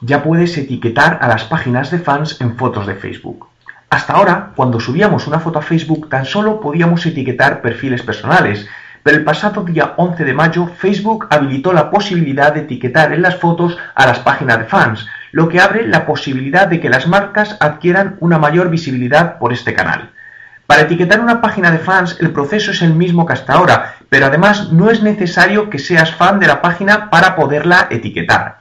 Ya puedes etiquetar a las páginas de fans en fotos de Facebook. Hasta ahora, cuando subíamos una foto a Facebook, tan solo podíamos etiquetar perfiles personales, pero el pasado día 11 de mayo Facebook habilitó la posibilidad de etiquetar en las fotos a las páginas de fans, lo que abre la posibilidad de que las marcas adquieran una mayor visibilidad por este canal. Para etiquetar una página de fans el proceso es el mismo que hasta ahora, pero además no es necesario que seas fan de la página para poderla etiquetar.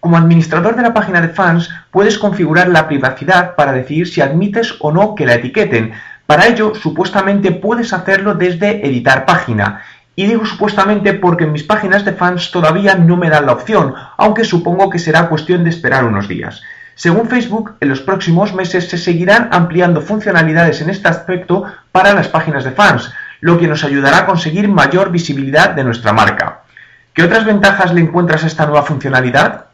Como administrador de la página de fans, puedes configurar la privacidad para decidir si admites o no que la etiqueten. Para ello, supuestamente puedes hacerlo desde editar página. Y digo supuestamente porque en mis páginas de fans todavía no me dan la opción, aunque supongo que será cuestión de esperar unos días. Según Facebook, en los próximos meses se seguirán ampliando funcionalidades en este aspecto para las páginas de fans, lo que nos ayudará a conseguir mayor visibilidad de nuestra marca. ¿Qué otras ventajas le encuentras a esta nueva funcionalidad?